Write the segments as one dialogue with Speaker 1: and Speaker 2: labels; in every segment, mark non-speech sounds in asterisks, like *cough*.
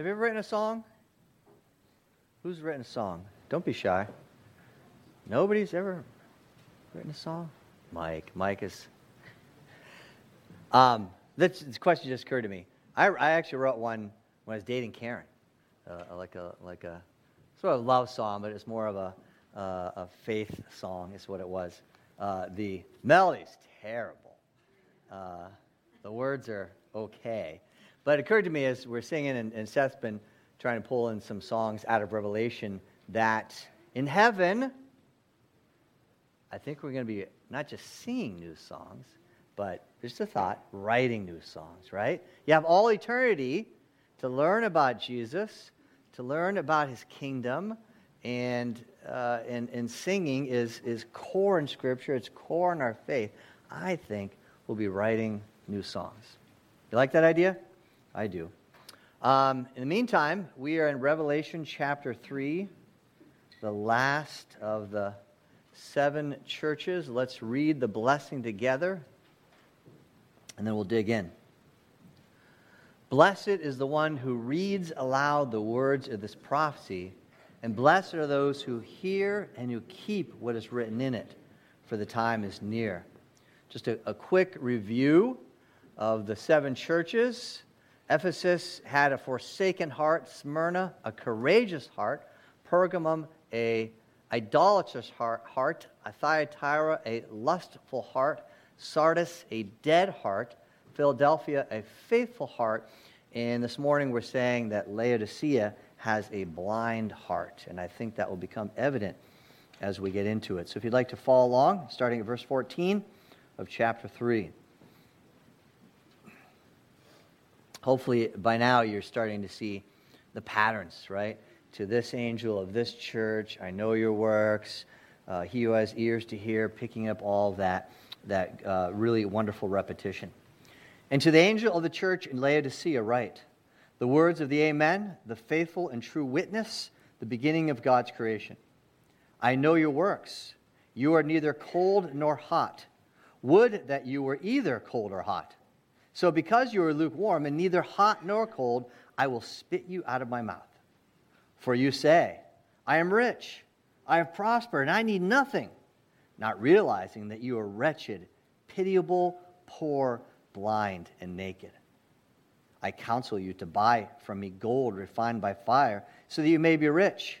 Speaker 1: Have you ever written a song? Who's written a song? Don't be shy. Nobody's ever written a song? Mike. Mike is. Um, this, this question just occurred to me. I, I actually wrote one when I was dating Karen, uh, like a like a sort of love song, but it's more of a uh, a faith song. Is what it was. Uh, the melody's terrible. Uh, the words are okay, but it occurred to me as we're singing, and, and Seth's been trying to pull in some songs out of Revelation that in heaven, I think we're going to be not just singing new songs, but just a thought, writing new songs, right? You have all eternity to learn about Jesus, to learn about his kingdom, and, uh, and, and singing is, is core in Scripture, it's core in our faith. I think we'll be writing new songs. You like that idea? I do. Um, in the meantime, we are in Revelation chapter 3, the last of the seven churches. Let's read the blessing together, and then we'll dig in. Blessed is the one who reads aloud the words of this prophecy, and blessed are those who hear and who keep what is written in it, for the time is near. Just a, a quick review of the seven churches. Ephesus had a forsaken heart, Smyrna, a courageous heart, Pergamum, a idolatrous heart, Thyatira, a lustful heart, Sardis, a dead heart, Philadelphia, a faithful heart, and this morning we're saying that Laodicea has a blind heart, and I think that will become evident as we get into it. So if you'd like to follow along, starting at verse 14 of chapter 3. Hopefully by now you're starting to see the patterns, right? To this angel of this church, I know your works. Uh, he who has ears to hear, picking up all that, that uh, really wonderful repetition. And to the angel of the church in Laodicea, write the words of the Amen, the faithful and true witness, the beginning of God's creation. I know your works. You are neither cold nor hot. Would that you were either cold or hot. So, because you are lukewarm and neither hot nor cold, I will spit you out of my mouth. For you say, I am rich, I have prospered, and I need nothing, not realizing that you are wretched, pitiable, poor, blind, and naked. I counsel you to buy from me gold refined by fire, so that you may be rich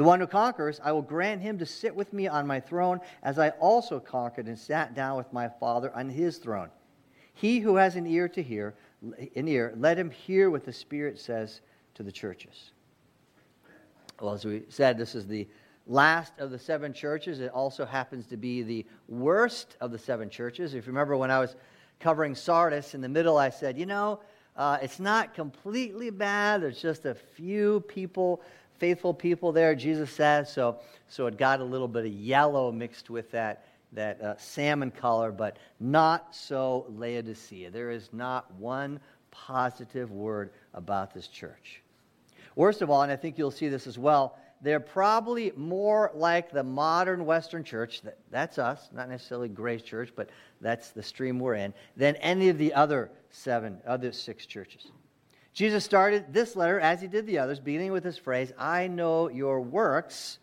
Speaker 1: The one who conquers, I will grant him to sit with me on my throne, as I also conquered and sat down with my Father on his throne. He who has an ear to hear, an ear, let him hear what the Spirit says to the churches. Well, as we said, this is the last of the seven churches. It also happens to be the worst of the seven churches. If you remember when I was covering Sardis, in the middle I said, you know, uh, it's not completely bad. There's just a few people faithful people there, Jesus says. So, so it got a little bit of yellow mixed with that, that uh, salmon color, but not so Laodicea. There is not one positive word about this church. Worst of all, and I think you'll see this as well, they're probably more like the modern Western church, that, that's us, not necessarily Grace Church, but that's the stream we're in, than any of the other seven, other six churches. Jesus started this letter, as he did the others, beginning with this phrase I know your works.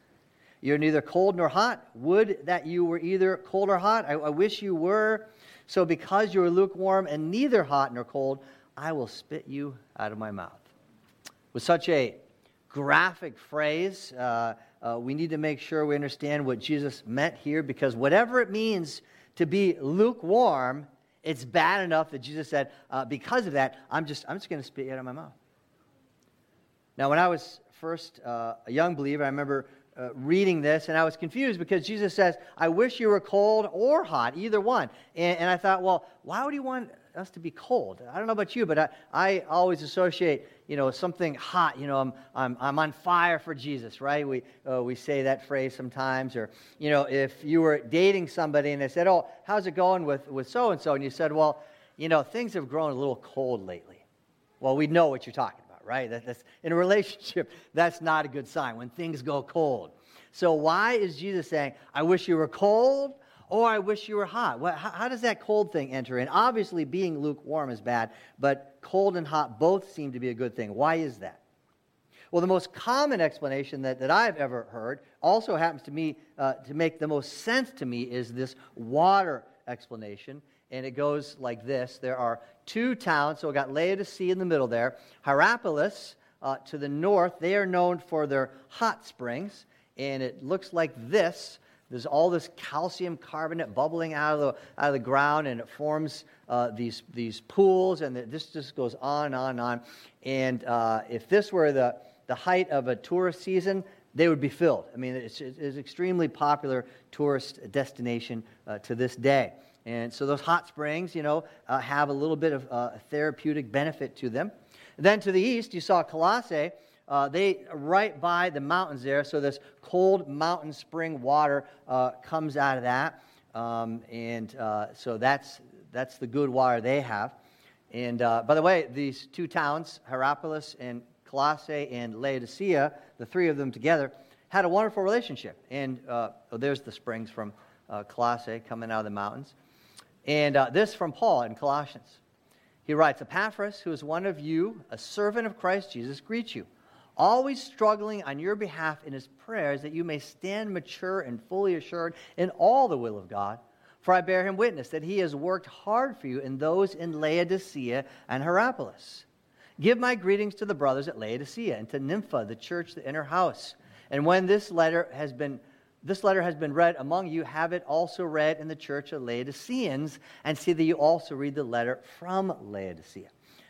Speaker 1: You're neither cold nor hot. Would that you were either cold or hot. I, I wish you were. So, because you are lukewarm and neither hot nor cold, I will spit you out of my mouth. With such a graphic phrase, uh, uh, we need to make sure we understand what Jesus meant here because whatever it means to be lukewarm, it's bad enough that Jesus said, uh, because of that, I'm just, I'm just going to spit out of my mouth. Now, when I was first uh, a young believer, I remember uh, reading this and I was confused because Jesus says, I wish you were cold or hot, either one. And, and I thought, well, why would he want us to be cold. I don't know about you, but I, I always associate, you know, something hot. You know, I'm, I'm, I'm on fire for Jesus, right? We, uh, we say that phrase sometimes. Or, you know, if you were dating somebody and they said, oh, how's it going with, with so-and-so? And you said, well, you know, things have grown a little cold lately. Well, we know what you're talking about, right? That, that's, in a relationship, *laughs* that's not a good sign when things go cold. So why is Jesus saying, I wish you were cold? Oh, I wish you were hot. How, how, does that cold thing enter in? Obviously, being lukewarm is bad, but cold and hot both seem to be a good thing. Why is that? Well, the most common explanation that, that I've ever heard also happens to me uh, to make the most sense to me is this water explanation. And it goes like this There are two towns, so we got Laodicea in the middle there. Hierapolis uh, to the north, they are known for their hot springs. And it looks like this there's all this calcium carbonate bubbling out of the, out of the ground, and it forms uh, these, these pools, and this just goes on and on and on. And uh, if this were the, the height of a tourist season, they would be filled. I mean, it's, it's an extremely popular tourist destination uh, to this day. And so those hot springs, you know, uh, have a little bit of uh, therapeutic benefit to them. Then to the east, you saw Colossae, uh, they right by the mountains there, so this cold mountain spring water uh, comes out of that, um, and uh, so that's that's the good water they have. And uh, by the way, these two towns, Hierapolis and Colossae and Laodicea, the three of them together, had a wonderful relationship. And uh, oh, there's the springs from uh, Colossae coming out of the mountains. And this from Paul in Colossians. He writes, Epaphras, who is one of you, a servant of Christ Jesus, greets you always struggling on your behalf in his prayers that you may stand mature and fully assured in all the will of God. For I bear him witness that he has worked hard for you and those in Laodicea and Hierapolis. Give my greetings to the brothers at Laodicea and to Nympha, the church in her house. And when this letter has been this letter has been read among you, have it also read in the church of Laodiceans, and see that you also read the letter from Laodicea.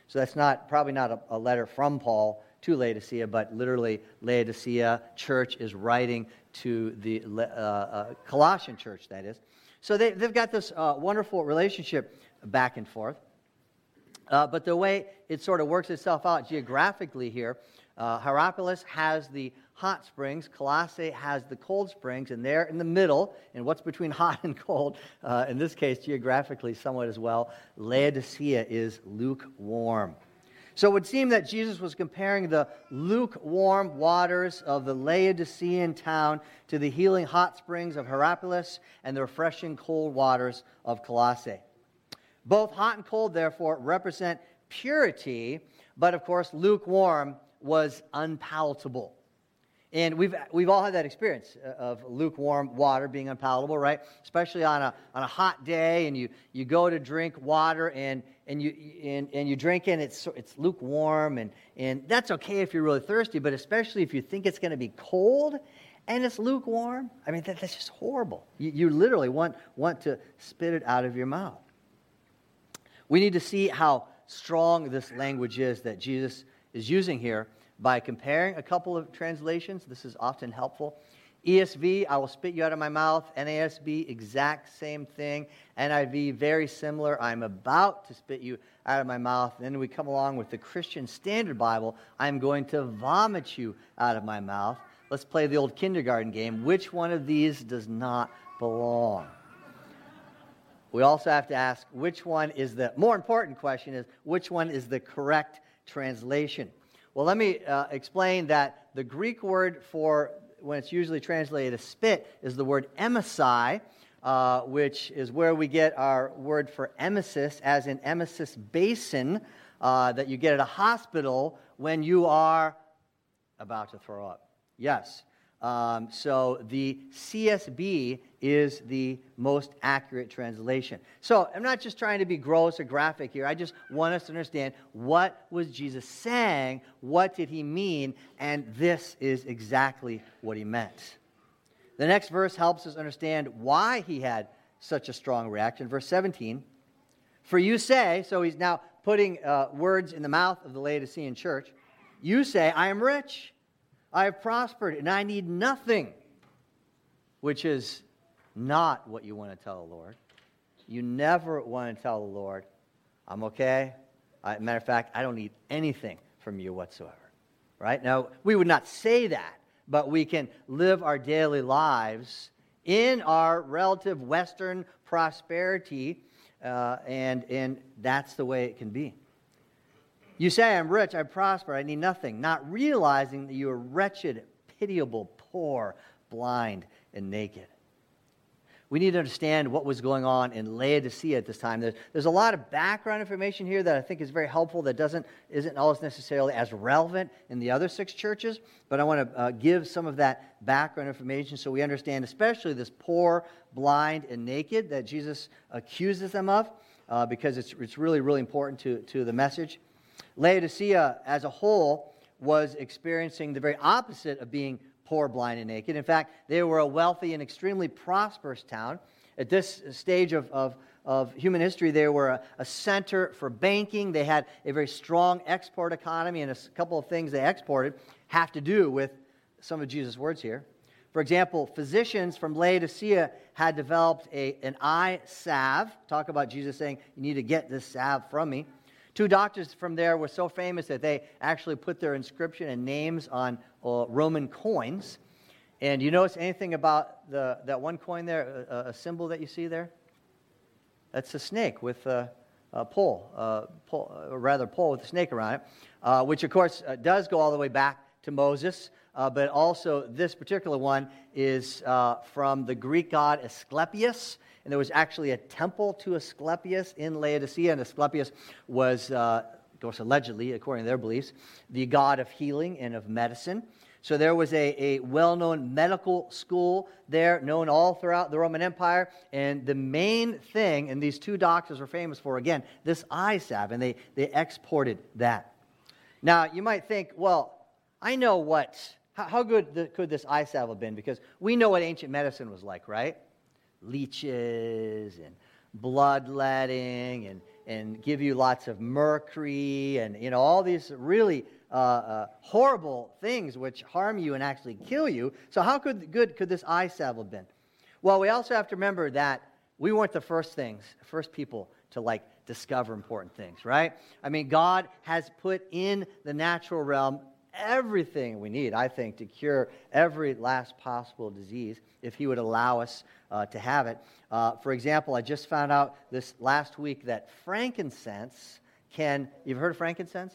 Speaker 1: So that's not probably not a, a letter from Paul to Laodicea, but literally Laodicea church is writing to the uh, uh, Colossian church, that is. So they, have got this uh, wonderful relationship back and forth. Uh, but the way it sort of works itself out geographically here, uh, Hierapolis has the hot springs, Colossae has the cold springs, and there in the middle, and what's between *laughs* hot and cold, uh, in this case geographically somewhat as well, Laodicea is lukewarm. So it would seem that Jesus was comparing the lukewarm waters of the Laodicean town to the healing hot springs of Hierapolis and the refreshing cold waters of Colossae. Both hot and cold, therefore, represent purity, but of course, lukewarm was unpalatable. And we've, we've all had that experience uh, of lukewarm water being unpalatable, right? Especially on a, on a hot day, and you, you go to drink water and, and, you, and, and you drink it, and it's, it's lukewarm, and, and that's okay if you're really thirsty, but especially if you think it's going to be cold and it's lukewarm. I mean, that, that's just horrible. You, you literally want, want to spit it out of your mouth. We need to see how strong this language is that Jesus is using here by comparing a couple of translations. This is often helpful. ESV, I will spit you out of my mouth. NASB, exact same thing. NIV, very similar. I'm about to spit you out of my mouth. then we come along with the Christian Standard Bible. I'm going to vomit you out of my mouth. Let's play the old kindergarten game. Which one of these does not belong? We also have to ask which one is the more important question is which one is the correct translation. Well, let me uh, explain that the Greek word for when it's usually translated as spit is the word emesis, uh, which is where we get our word for emesis, as in emesis basin uh, that you get at a hospital when you are about to throw up. Yes. Um, so the CSB is the most accurate translation. So I'm not just trying to be gross or graphic here. I just want us to understand what was Jesus saying, what did he mean, and this is exactly what he meant. The next verse helps us understand why he had such a strong reaction. Verse 17, for you say, so he's now putting uh, words in the mouth of the Laodicean church, you say, I am rich I have prospered and I need nothing, which is not what you want to tell the Lord. You never want to tell the Lord, I'm okay. I, matter of fact, I don't need anything from you whatsoever. Right? Now, we would not say that, but we can live our daily lives in our relative Western prosperity, uh, and, and that's the way it can be. You say, I'm rich, I prosper, I need nothing, not realizing that you are wretched, pitiable, poor, blind, and naked we need to understand what was going on in Laodicea at this time. There's, a lot of background information here that I think is very helpful that doesn't, isn't always necessarily as relevant in the other six churches, but I want to uh, give some of that background information so we understand, especially this poor, blind, and naked that Jesus accuses them of, uh, because it's, it's really, really important to, to the message. Laodicea as a whole was experiencing the very opposite of being poor, blind, and naked. In fact, they were a wealthy and extremely prosperous town. At this stage of, of, of human history, they were a, a, center for banking. They had a very strong export economy, and a couple of things they exported have to do with some of Jesus' words here. For example, physicians from Laodicea had developed a, an eye salve. Talk about Jesus saying, You need to get this salve from me. Two doctors from there were so famous that they actually put their inscription and names on uh, Roman coins. And you notice anything about the, that one coin there, a, a symbol that you see there? That's a snake with a, a pole, uh, pole uh, rather pole with a snake around it, uh, which of course uh, does go all the way back to Moses. Uh, but also, this particular one is from the Greek god Asclepius, and there was actually a temple to Asclepius in Laodicea, and Asclepius was, uh, of course, allegedly, according to their beliefs, the god of healing and of medicine. So there was a, a well known medical school there, known all throughout the Roman Empire. And the main thing, and these two doctors were famous for, again, this eye salve, and they, they exported that. Now, you might think, well, I know what, how, how good could this eye salve have been? Because we know what ancient medicine was like, right? Leeches and bloodletting and, and give you lots of mercury and you know all these really uh, uh, horrible things which harm you and actually kill you. So how could, good could this eye salve have been? Well, we also have to remember that we weren't the first things, first people to like discover important things, right? I mean, God has put in the natural realm everything we need, I think, to cure every last possible disease if He would allow us uh, to have it. Uh, for example, I just found out this last week that frankincense can, you've heard of frankincense?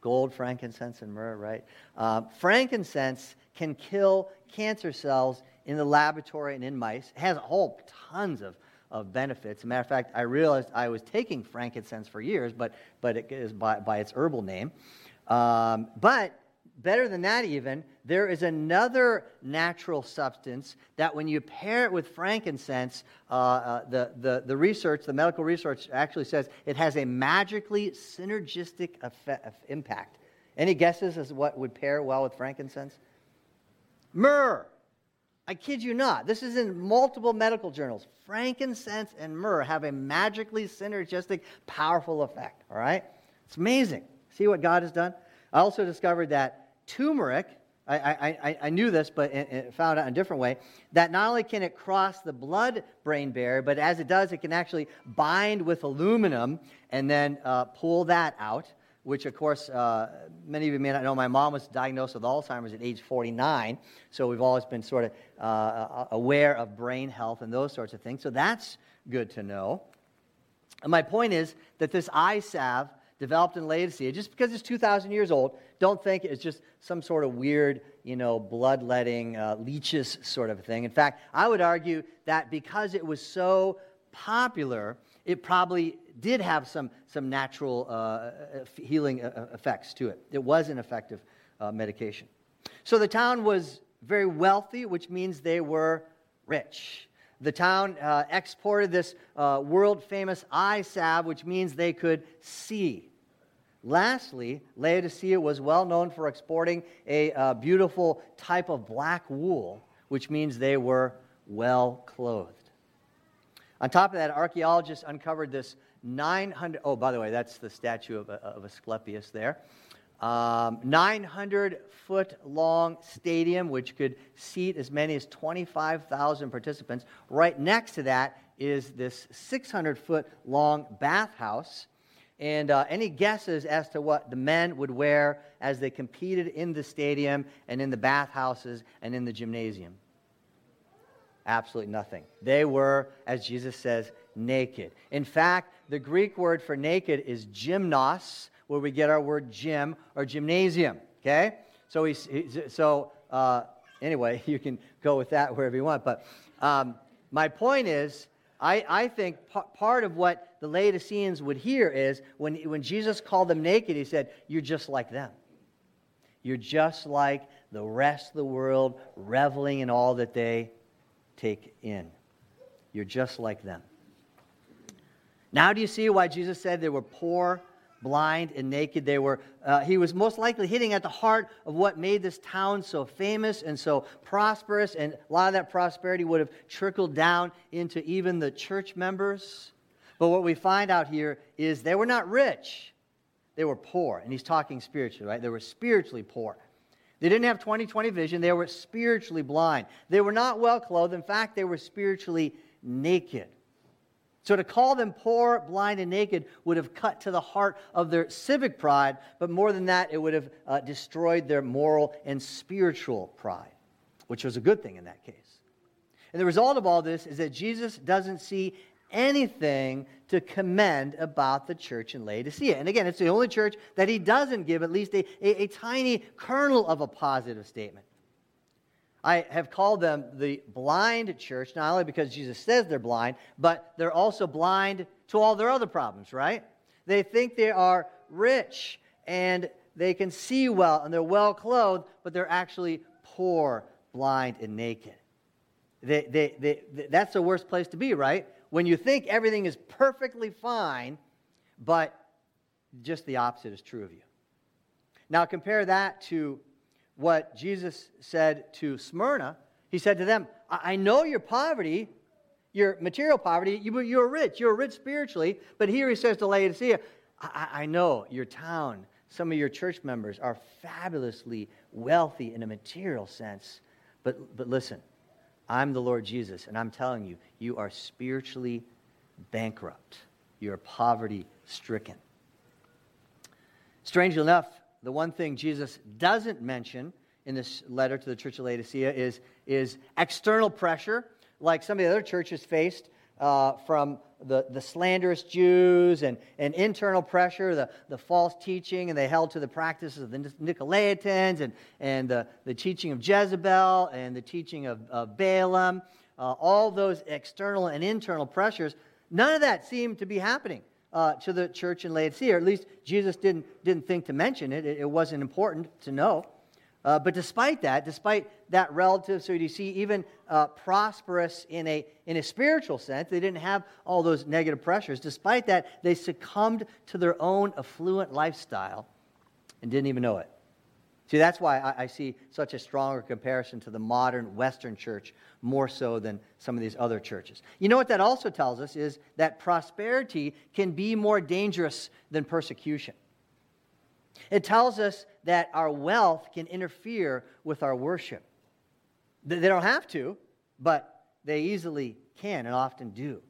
Speaker 1: Gold, frankincense, and myrrh, right? Uh, frankincense can kill cancer cells in the laboratory and in mice. It has a whole tons of, of benefits. As a matter of fact, I realized I was taking frankincense for years, but, but it is by, by its herbal name. Um, but better than that, even, there is another natural substance that when you pair it with frankincense, uh, uh, the, the, the research, the medical research actually says it has a magically synergistic effect, impact. Any guesses as what would pair well with frankincense? Myrrh. I kid you not. This is in multiple medical journals. Frankincense and myrrh have a magically synergistic, powerful effect. All right? It's amazing. See what God has done? I also discovered that turmeric, I, I, I knew this, but it, found out in a different way, that not only can it cross the blood brain barrier, but as it does, it can actually bind with aluminum and then uh, pull that out, which, of course, uh, many of you may not know. My mom was diagnosed with Alzheimer's at age 49, so we've always been sort of uh, aware of brain health and those sorts of things. So that's good to know. And my point is that this eye salve developed in Laodicea, just because it's 2,000 years old, don't think it's just some sort of weird, you know, bloodletting, uh, leeches sort of thing. In fact, I would argue that because it was so popular, it probably did have some, some natural uh, uh healing uh, uh, effects to it. It was an effective uh, medication. So the town was very wealthy, which means they were rich. The town uh, exported this world famous eye salve, which means they could see. Lastly, Laodicea was well known for exporting a uh, beautiful type of black wool, which means they were well clothed. On top of that, archaeologists uncovered this 900, oh, by the way, that's the statue of, of Asclepius there. Um, 900 foot long stadium, which could seat as many as 25,000 participants. Right next to that, is this 600 foot long bathhouse. And uh, any guesses as to what the men would wear as they competed in the stadium and in the bathhouses and in the gymnasium? Absolutely nothing. They were, as Jesus says, naked. In fact, the Greek word for naked is gymnos, where we get our word gym or gymnasium. Okay? So, he's, he's so uh, anyway, *laughs* you can go with that wherever you want. But um, my point is, I, I think p- part of what the Laodiceans would hear is when, when Jesus called them naked, he said, You're just like them. You're just like the rest of the world, reveling in all that they take in. You're just like them. Now, do you see why Jesus said they were poor, blind, and naked? They were, uh, he was most likely hitting at the heart of what made this town so famous and so prosperous, and a lot of that prosperity would have trickled down into even the church members. But what we find out here is they were not rich, they were poor. And he's talking spiritually, right? They were spiritually poor. They didn't have 20 20 vision. They were spiritually blind. They were not well clothed. In fact, they were spiritually naked. So to call them poor, blind, and naked would have cut to the heart of their civic pride, but more than that, it would have uh, destroyed their moral and spiritual pride, which was a good thing in that case. And the result of all this is that Jesus doesn't see anything to commend about the church in Laodicea. And again, it's the only church that he doesn't give at least a, a, a tiny kernel of a positive statement. I have called them the blind church, not only because Jesus says they're blind, but they're also blind to all their other problems, right? They think they are rich and they can see well and they're well clothed, but they're actually poor, blind, and naked. They, they, they, that's the worst place to be, right? When you think everything is perfectly fine, but just the opposite is true of you. Now, compare that to what Jesus said to Smyrna. He said to them, I know your poverty, your material poverty. You, you're rich. You're rich spiritually. But here he says to Laodicea, I, I know your town, some of your church members are fabulously wealthy in a material sense. But, but listen, I'm the Lord Jesus, and I'm telling you, you are spiritually bankrupt. You're poverty stricken. Strangely enough, the one thing Jesus doesn't mention in this letter to the church of Laodicea is, is external pressure, like some of the other churches faced uh, from the, the slanderous Jews and, and internal pressure, the, the false teaching, and they held to the practices of the Nicolaitans and, and the, the teaching of Jezebel and the teaching of, of Balaam. Uh, all those external and internal pressures, none of that seemed to be happening uh, to the church in Laodicea, or at least Jesus didn't, didn't think to mention it. It, it wasn't important to know. Uh, but despite that, despite that relative, so you see, even uh, prosperous in a, in a spiritual sense, they didn't have all those negative pressures. Despite that, they succumbed to their own affluent lifestyle and didn't even know it. See, that's why I, I, see such a stronger comparison to the modern Western church, more so than some of these other churches. You know what that also tells us is that prosperity can be more dangerous than persecution. It tells us that our wealth can interfere with our worship. They don't have to, but they easily can and often do.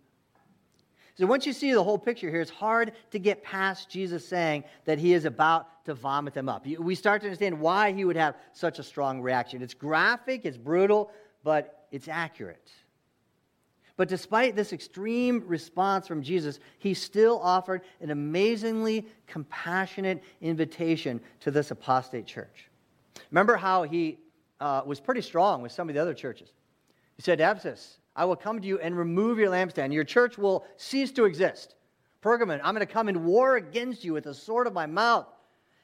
Speaker 1: So once you see the whole picture here, it's hard to get past Jesus saying that he is about to vomit them up. We start to understand why he would have such a strong reaction. It's graphic, it's brutal, but it's accurate. But despite this extreme response from Jesus, he still offered an amazingly compassionate invitation to this apostate church. Remember how he uh, was pretty strong with some of the other churches. He said to Ephesus, I will come to you and remove your lampstand. Your church will cease to exist. Pergamon, I'm going to come in war against you with the sword of my mouth.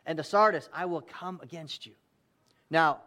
Speaker 1: And to Sardis, I will come against you. Now,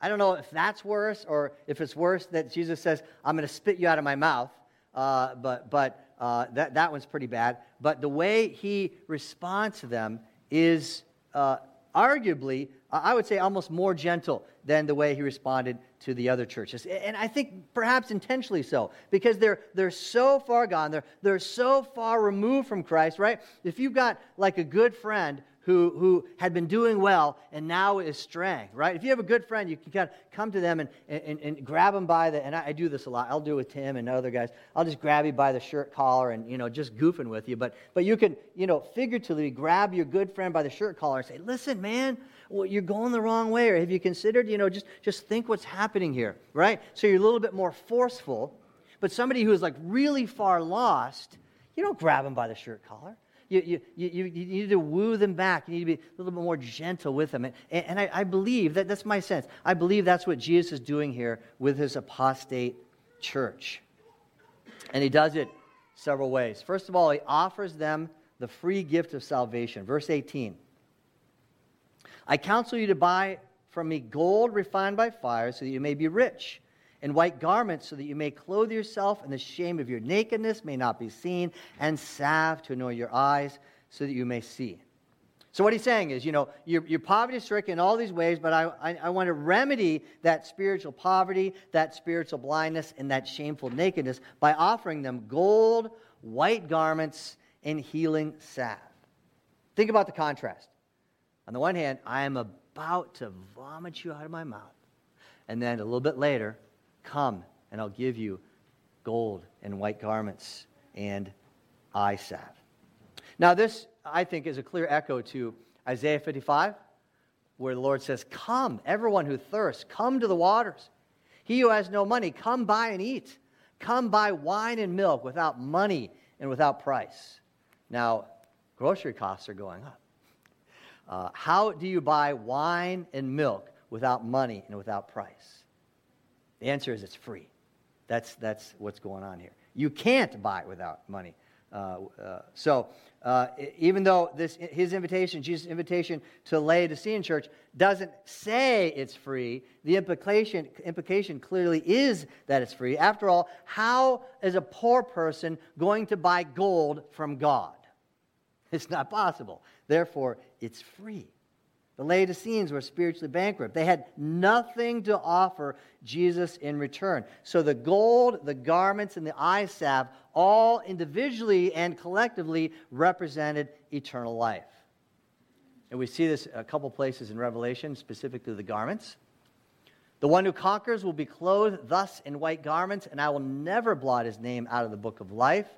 Speaker 1: I don't know if that's worse or if it's worse that Jesus says, I'm going to spit you out of my mouth. Uh, but but uh, that, that one's pretty bad. But the way he responds to them is uh, arguably, I would say, almost more gentle than the way he responded to the other churches. And I think perhaps intentionally so, because they're, they're so far gone, they're, they're so far removed from Christ, right? If you've got like a good friend who, who had been doing well and now is straying, right? If you have a good friend, you can kind of come to them and, and, and grab them by the, and I, I do this a lot. I'll do it with Tim and other guys. I'll just grab you by the shirt collar and, you know, just goofing with you. But, but you can, you know, figuratively grab your good friend by the shirt collar and say, listen, man, well, you're going the wrong way. Or have you considered, you know, just, just think what's happening here, right? So you're a little bit more forceful. But somebody who is like really far lost, you don't grab them by the shirt collar you, you, you, you need to woo them back. You need to be a little bit more gentle with them. And, and I, I believe that that's my sense. I believe that's what Jesus is doing here with his apostate church. And he does it several ways. First of all, he offers them the free gift of salvation. Verse 18 I counsel you to buy from me gold refined by fire so that you may be rich and white garments so that you may clothe yourself and the shame of your nakedness may not be seen, and salve to anoint your eyes so that you may see. So, what he's saying is, you know, you're, you're poverty stricken in all these ways, but I, I, I, want to remedy that spiritual poverty, that spiritual blindness, and that shameful nakedness by offering them gold, white garments, and healing salve. Think about the contrast. On the one hand, I am about to vomit you out of my mouth. And then a little bit later, Come, and I'll give you gold and white garments and eye salve. Now, this, I think, is a clear echo to Isaiah 55, where the Lord says, Come, everyone who thirsts, come to the waters. He who has no money, come buy and eat. Come buy wine and milk without money and without price. Now, grocery costs are going up. Uh, how do you buy wine and milk without money and without price? The answer is it's free. That's, that's what's going on here. You can't buy it without money. Uh, uh, so, uh, even though this, his invitation, Jesus' invitation to Laodicean church, doesn't say it's free, the implication, implication clearly is that it's free. After all, how is a poor person going to buy gold from God? It's not possible. Therefore, it's free. The Laodiceans were spiritually bankrupt. They had nothing to offer Jesus in return. So the gold, the garments, and the eye salve all individually and collectively represented eternal life. And we see this a couple places in Revelation, specifically the garments. The one who conquers will be clothed thus in white garments, and I will never blot his name out of the book of life.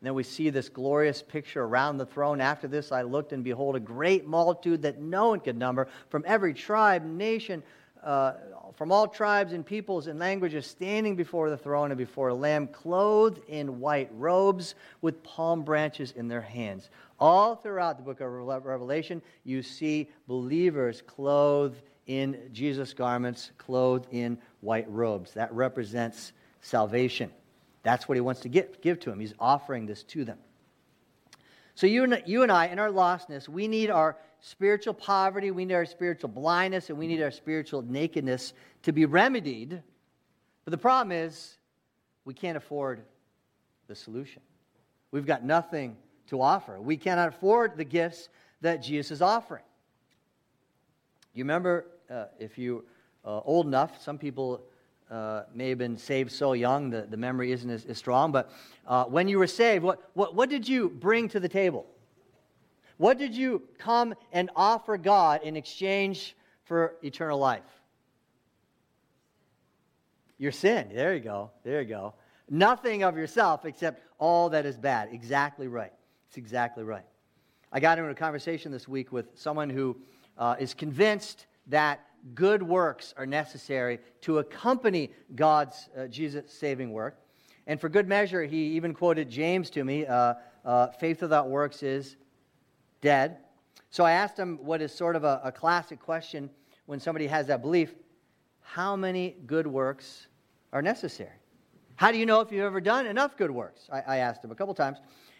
Speaker 1: And then we see this glorious picture around the throne. After this, I looked, and behold, a great multitude that no one could number from every tribe, nation, uh, from all tribes and peoples and languages, standing before the throne and before a lamb, clothed in white robes with palm branches in their hands. All throughout the book of Revelation, you see believers clothed in Jesus' garments, clothed in white robes. That represents salvation. That's what he wants to give, give to them. He's offering this to them. So, you and, you and I, in our lostness, we need our spiritual poverty, we need our spiritual blindness, and we need our spiritual nakedness to be remedied. But the problem is, we can't afford the solution. We've got nothing to offer. We cannot afford the gifts that Jesus is offering. You remember, uh, if you're uh, old enough, some people uh, may have been saved so young that the memory isn't as, as strong, but uh, when you were saved, what, what, what did you bring to the table? What did you come and offer God in exchange for eternal life? Your sin. There you go. There you go. Nothing of yourself except all that is bad. Exactly right. It's exactly right. I got into a conversation this week with someone who uh, is convinced that good works are necessary to accompany God's uh, Jesus saving work. And for good measure, he even quoted James to me uh, uh, faith without works is dead. So I asked him what is sort of a, a classic question when somebody has that belief how many good works are necessary? How do you know if you've ever done enough good works? I, I asked him a couple times.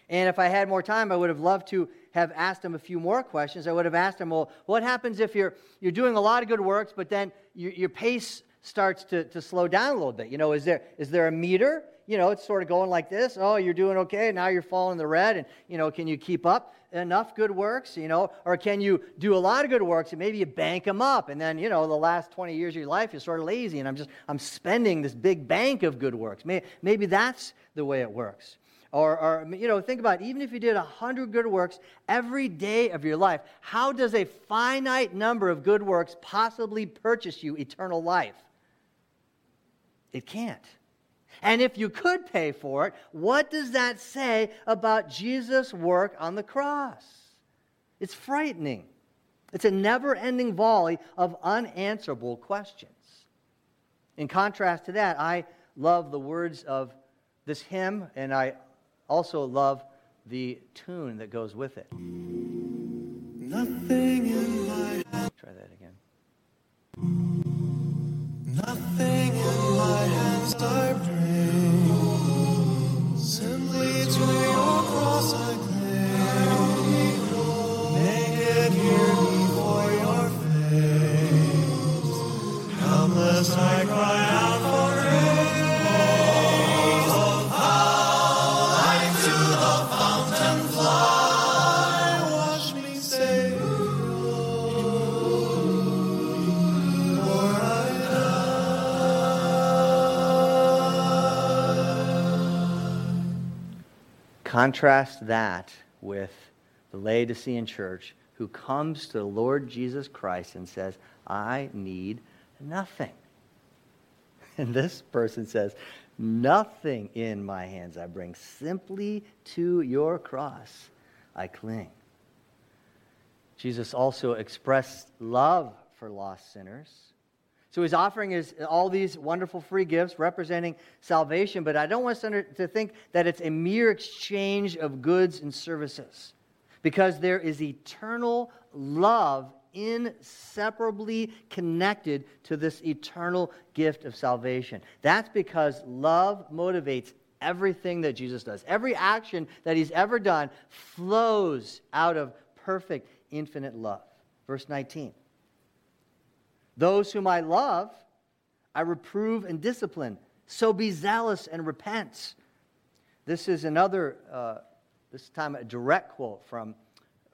Speaker 1: And if I had more time, I would have loved to have asked him a few more questions. I would have asked him, well, what happens if you're, you're doing a lot of good works, but then your, your pace starts to, to slow down a little bit? You know, is there, is there a meter? You know, it's sort of going like this. Oh, you're doing okay. Now you're falling the red. And, you know, can you keep up enough good works? You know, or can you do a lot of good works and maybe you bank them up? And then, you know, the last 20 years of your life, you're sort of lazy. And I'm just, I'm spending this big bank of good works. Maybe, maybe that's the way it works. Or, or, you know, think about it. even if you did a hundred good works every day of your life, how does a finite number of good works possibly purchase you eternal life? It can't. And if you could pay for it, what does that say about Jesus' work on the cross? It's frightening. It's a never ending volley of unanswerable questions. In contrast to that, I love the words of this hymn, and I also love the tune that goes with it.
Speaker 2: Nothing in my
Speaker 1: Try that again.
Speaker 2: nothing in my hands I bring. Simply to your cross I cling. Naked here before your face. Helpless I cry
Speaker 1: Contrast that with the Laodicean church who comes to the Lord Jesus Christ and says, I need nothing. *laughs* And this person says, Nothing in my hands I bring, simply to your cross I cling. Jesus also expressed love for lost sinners. So he's offering his, all these wonderful free gifts representing salvation, but I don't want us under, to think that it's a mere exchange of goods and services because there is eternal love inseparably connected to this eternal gift of salvation. That's because love motivates everything that Jesus does. Every action that he's ever done flows out of perfect, infinite love. Verse 19. Those whom I love, I reprove and discipline. So be zealous and repent. This is another, uh, this time a direct quote from,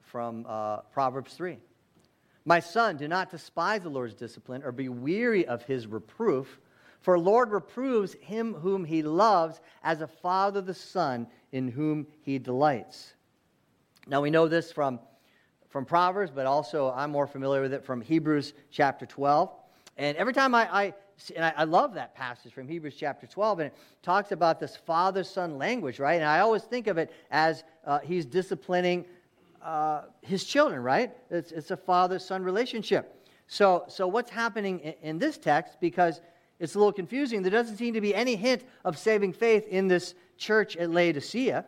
Speaker 1: from uh, Proverbs 3. My son, do not despise the Lord's discipline or be weary of his reproof, for Lord reproves him whom he loves as a father the son in whom he delights. Now we know this from, from Proverbs, but also I'm more familiar with it from Hebrews chapter 12. And every time I, I and I, I love that passage from Hebrews chapter 12, and it talks about this father son language, right? And I always think of it as uh, he's disciplining uh, his children, right? It's, it's a father son relationship. So, so what's happening in, in this text, because it's a little confusing, there doesn't seem to be any hint of saving faith in this church at Laodicea.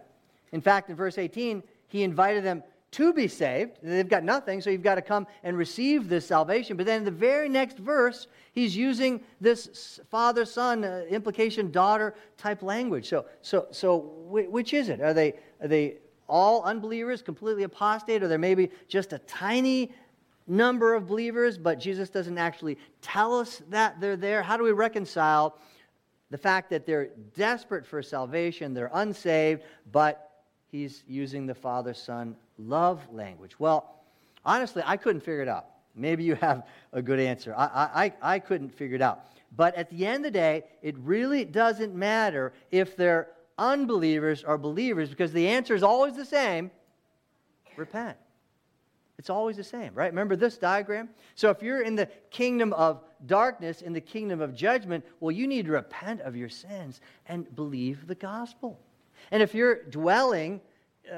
Speaker 1: In fact, in verse 18, he invited them to be saved. They've got nothing, so you've got to come and receive this salvation. But then in the very next verse, he's using this father son, uh, implication daughter type language. So, so, so which is it? Are they, are they all unbelievers, completely apostate, or there may be just a tiny number of believers, but Jesus doesn't actually tell us that they're there? How do we reconcile the fact that they're desperate for salvation, they're unsaved, but he's using the Father Son love language? Well, honestly, I couldn't figure it out. Maybe you have a good answer. I, I, I couldn't figure it out. But at the end of the day, it really doesn't matter if they're unbelievers or believers because the answer is always the same repent. It's always the same, right? Remember this diagram? So if you're in the kingdom of darkness, in the kingdom of judgment, well, you need to repent of your sins and believe the gospel. And if you're dwelling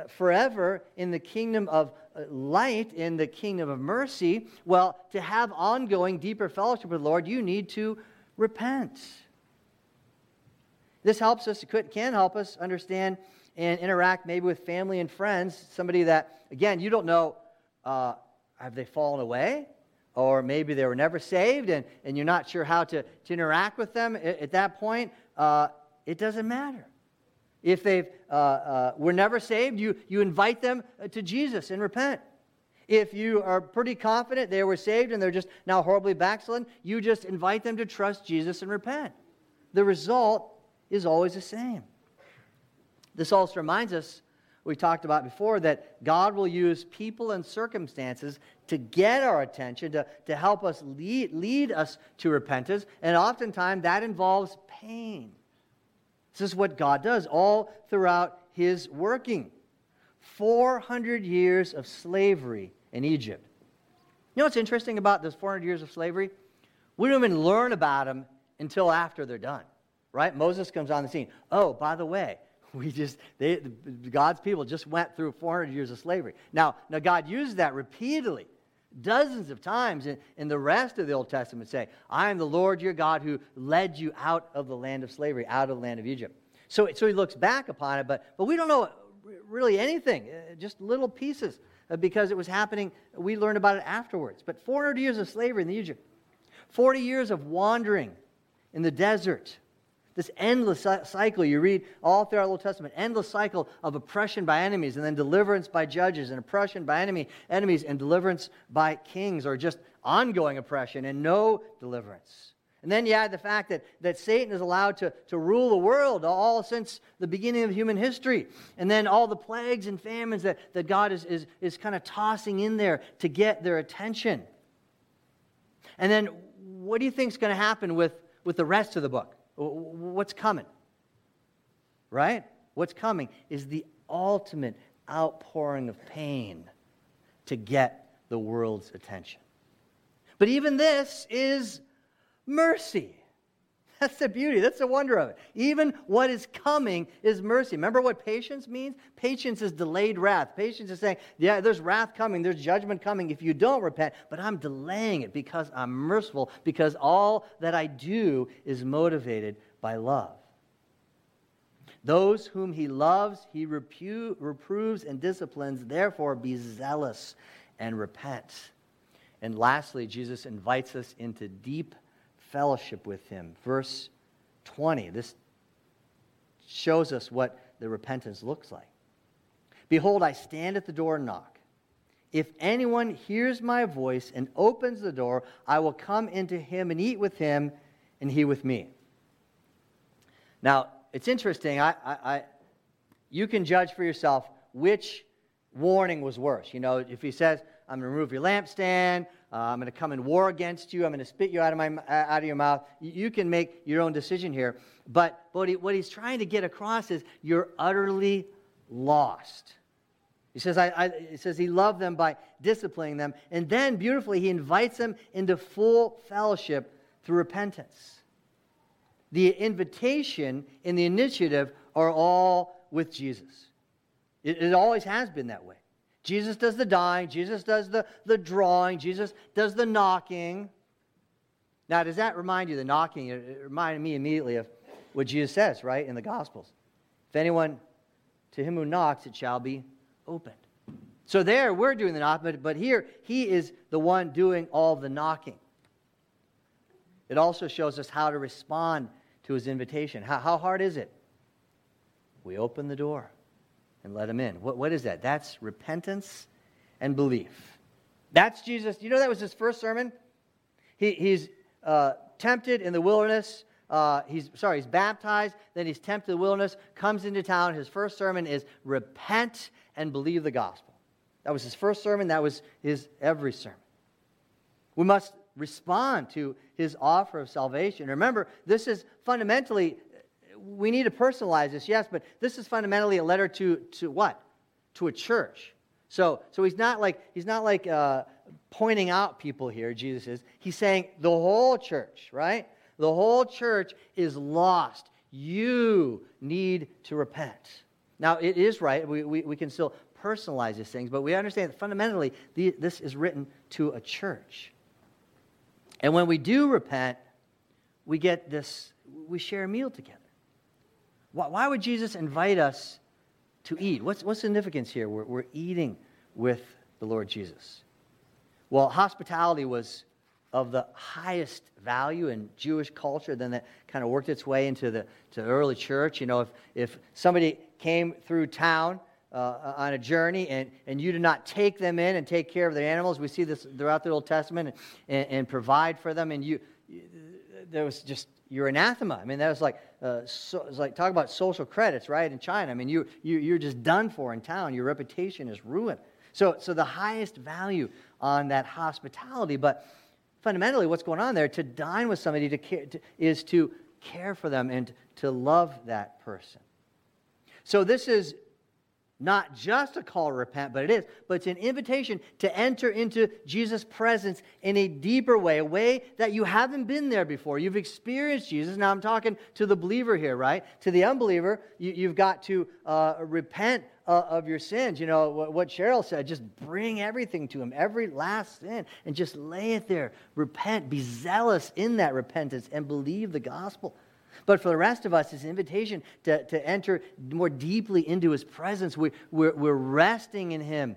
Speaker 1: forever in the kingdom of uh, light, in the kingdom of mercy, well, to have ongoing, deeper fellowship with the Lord, you need to repent. This helps us, it can help us understand and interact maybe with family and friends, somebody that, again, you don't know, uh, have they fallen away? Or maybe they were never saved and, and you're not sure how to, to interact with them at, at that point. Uh, it doesn't matter. If they uh, uh, were never saved, you, you invite them to Jesus and repent. If you are pretty confident they were saved and they're just now horribly backslidden, you just invite them to trust Jesus and repent. The result is always the same. This also reminds us, we talked about before, that God will use people and circumstances to get our attention, to, to help us lead, lead us to repentance, and oftentimes that involves pain. This is what God does all throughout his working. 400 years of slavery in Egypt. You know what's interesting about those 400 years of slavery? We don't even learn about them until after they're done, right? Moses comes on the scene. Oh, by the way, *laughs* we just they, God's people just went through 400 years of slavery. Now, now God used that repeatedly, dozens of times in, in the rest of the Old Testament, say, "I am the Lord your God who led you out of the land of slavery, out of the land of Egypt." So, so he looks back upon it, but but we don't know really anything, uh, just little pieces, uh, because it was happening. We learned about it afterwards. But 400 years of slavery in Egypt, 40 years of wandering in the desert this endless cycle, you read all throughout the Old Testament, endless cycle of oppression by enemies and then deliverance by judges and oppression by enemy, enemies and deliverance by kings or just ongoing oppression and no deliverance. And then you add the fact that, that Satan is allowed to, to rule the world all since the beginning of human history. And then all the plagues and famines that, that God is, is, is kind of tossing in there to get their attention. And then what do you think is going to happen with, with the rest of the book? What's coming? Right? What's coming is the ultimate outpouring of pain to get the world's attention. But even this is mercy. That's the beauty. That's the wonder of it. Even what is coming is mercy. Remember what patience means? Patience is delayed wrath. Patience is saying, yeah, there's wrath coming, there's judgment coming if you don't repent, but I'm delaying it because I'm merciful, because all that I do is motivated by love. Those whom he loves, he repu- reproves and disciplines. Therefore, be zealous and repent. And lastly, Jesus invites us into deep fellowship with him. Verse 20, this shows us what the repentance looks like. Behold, I stand at the door and knock. If anyone hears my voice and opens the door, I will come into him and eat with him, and he with me. Now, it's interesting. I, I, I, you can judge for yourself which warning was worse. You know, if he says, I'm going to remove your lampstand, uh, I'm going to come and war against you. I'm going to spit you out of, my, out of your mouth. You can make your own decision here. But what, he, what he's trying to get across is you're utterly lost. He says, I, I, he says he loved them by disciplining them. And then, beautifully, he invites them into full fellowship through repentance. The invitation and the initiative are all with Jesus. It, it always has been that way. Jesus does the dying, Jesus does the, the drawing, Jesus does the knocking. Now, does that remind you, the knocking? It reminded me immediately of what Jesus says, right, in the Gospels. If anyone, to him who knocks, it shall be opened. So there, we're doing the knock, but, but here, he is the one doing all the knocking. It also shows us how to respond to his invitation. How, how hard is it? We open the door and let him in. What, what is that? That's repentance and belief. That's Jesus. You know that was his first sermon? He, he's uh, tempted in the wilderness. Uh, he's sorry, he's baptized, then he's tempted in the wilderness, comes into town. His first sermon is repent and believe the gospel. That was his first sermon, that was his every sermon. We must respond to his offer of salvation. Remember, this is fundamentally we need to personalize this, yes, but this is fundamentally a letter to, to what? To a church. So, so he's not like, he's not like uh, pointing out people here, Jesus is. He's saying the whole church, right? The whole church is lost. You need to repent. Now, it is right. We, we, we can still personalize these things, but we understand that fundamentally the, this is written to a church. And when we do repent, we get this, we share a meal together. Why, would Jesus invite us to eat? What's, the significance here? We're, we're eating with the Lord Jesus. Well, hospitality was of the highest value in Jewish culture. Then that kind of worked its way into the, to the early church. You know, if, if somebody came through town uh, on a journey and, and you did not take them in and take care of their animals, we see this throughout the Old Testament, and, and, and provide for them, and you, there was just you're anathema. I mean, that was like, uh, so, it's like talk about social credits, right? In China, I mean, you, you you're just done for in town. Your reputation is ruined. So, so the highest value on that hospitality, but fundamentally, what's going on there? To dine with somebody to, to, is to care for them and to love that person. So this is not just a call to repent, but it is. But it's an invitation to enter into Jesus' presence in a deeper way, a way that you haven't been there before. You've experienced Jesus. Now I'm talking to the believer here, right? To the unbeliever, you, have got to uh, repent uh, of your sins. You know what, what Cheryl said just bring everything to Him, every last sin, and just lay it there. Repent, be zealous in that repentance, and believe the gospel. But for the rest of us, it's an invitation to, to enter more deeply into his presence. We, we're, we're resting in him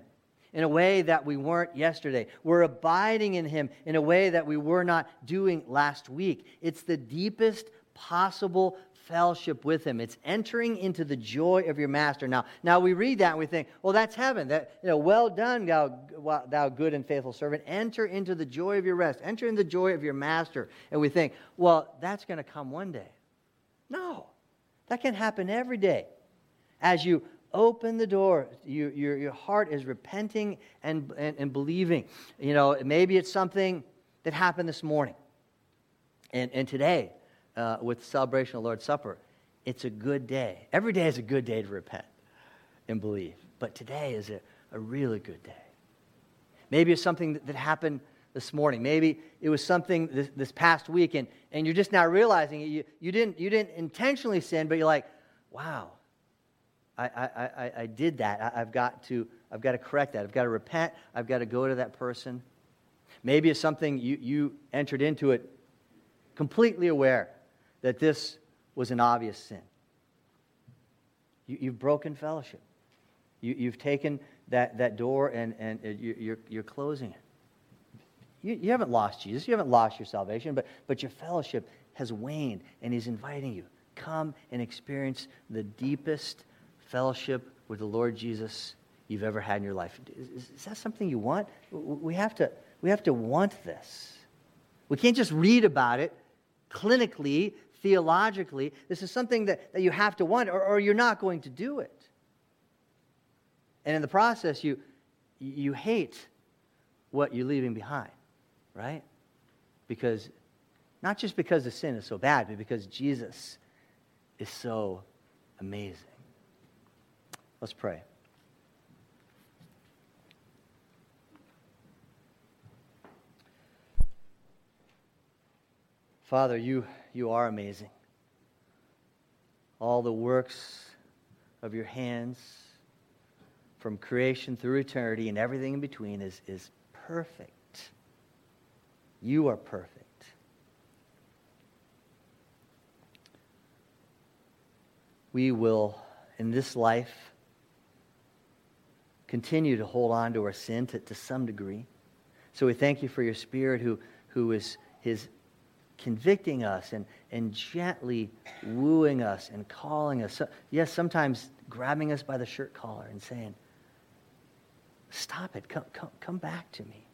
Speaker 1: in a way that we weren't yesterday. We're abiding in him in a way that we were not doing last week. It's the deepest possible fellowship with him. It's entering into the joy of your master. Now, now we read that and we think, well, that's heaven. That, you know, well done, thou, thou good and faithful servant. Enter into the joy of your rest. Enter in the joy of your master. And we think, well, that's going to come one day. No, that can happen every day. As you open the door, you, your, your heart is repenting and, and, and believing. You know, maybe it's something that happened this morning. And, and today, uh, with the celebration of Lord's Supper, it's a good day. Every day is a good day to repent and believe. But today is a, a really good day. Maybe it's something that, that happened this morning. Maybe it was something this, this past week, and, and you're just now realizing it. you, you, didn't, you didn't intentionally sin, but you're like, wow, I, I, I, I did that. I, have got to, I've got to correct that. I've got to repent. I've got to go to that person. Maybe it's something you, you entered into it completely aware that this was an obvious sin. You, you've broken fellowship. You, you've taken that, that door and, and you're, you're closing it. You, you haven't lost Jesus. You haven't lost your salvation, but, but your fellowship has waned, and He's inviting you. Come and experience the deepest fellowship with the Lord Jesus you've ever had in your life. Is, is that something you want? We have, to, we have to want this. We can't just read about it clinically, theologically. This is something that, that you have to want, or, or you're not going to do it. And in the process, you, you hate what you're leaving behind right? Because, not just because the sin is so bad, but because Jesus is so amazing. Let's pray. Father, you, you are amazing. All the works of your hands from creation through eternity and everything in between is, is perfect. You are perfect. We will, in this life, continue to hold on to our sin to, to some degree. So we thank you for your Spirit who, who is his convicting us and, and gently wooing us and calling us. So, yes, sometimes grabbing us by the shirt collar and saying, Stop it. Come, come, come back to me.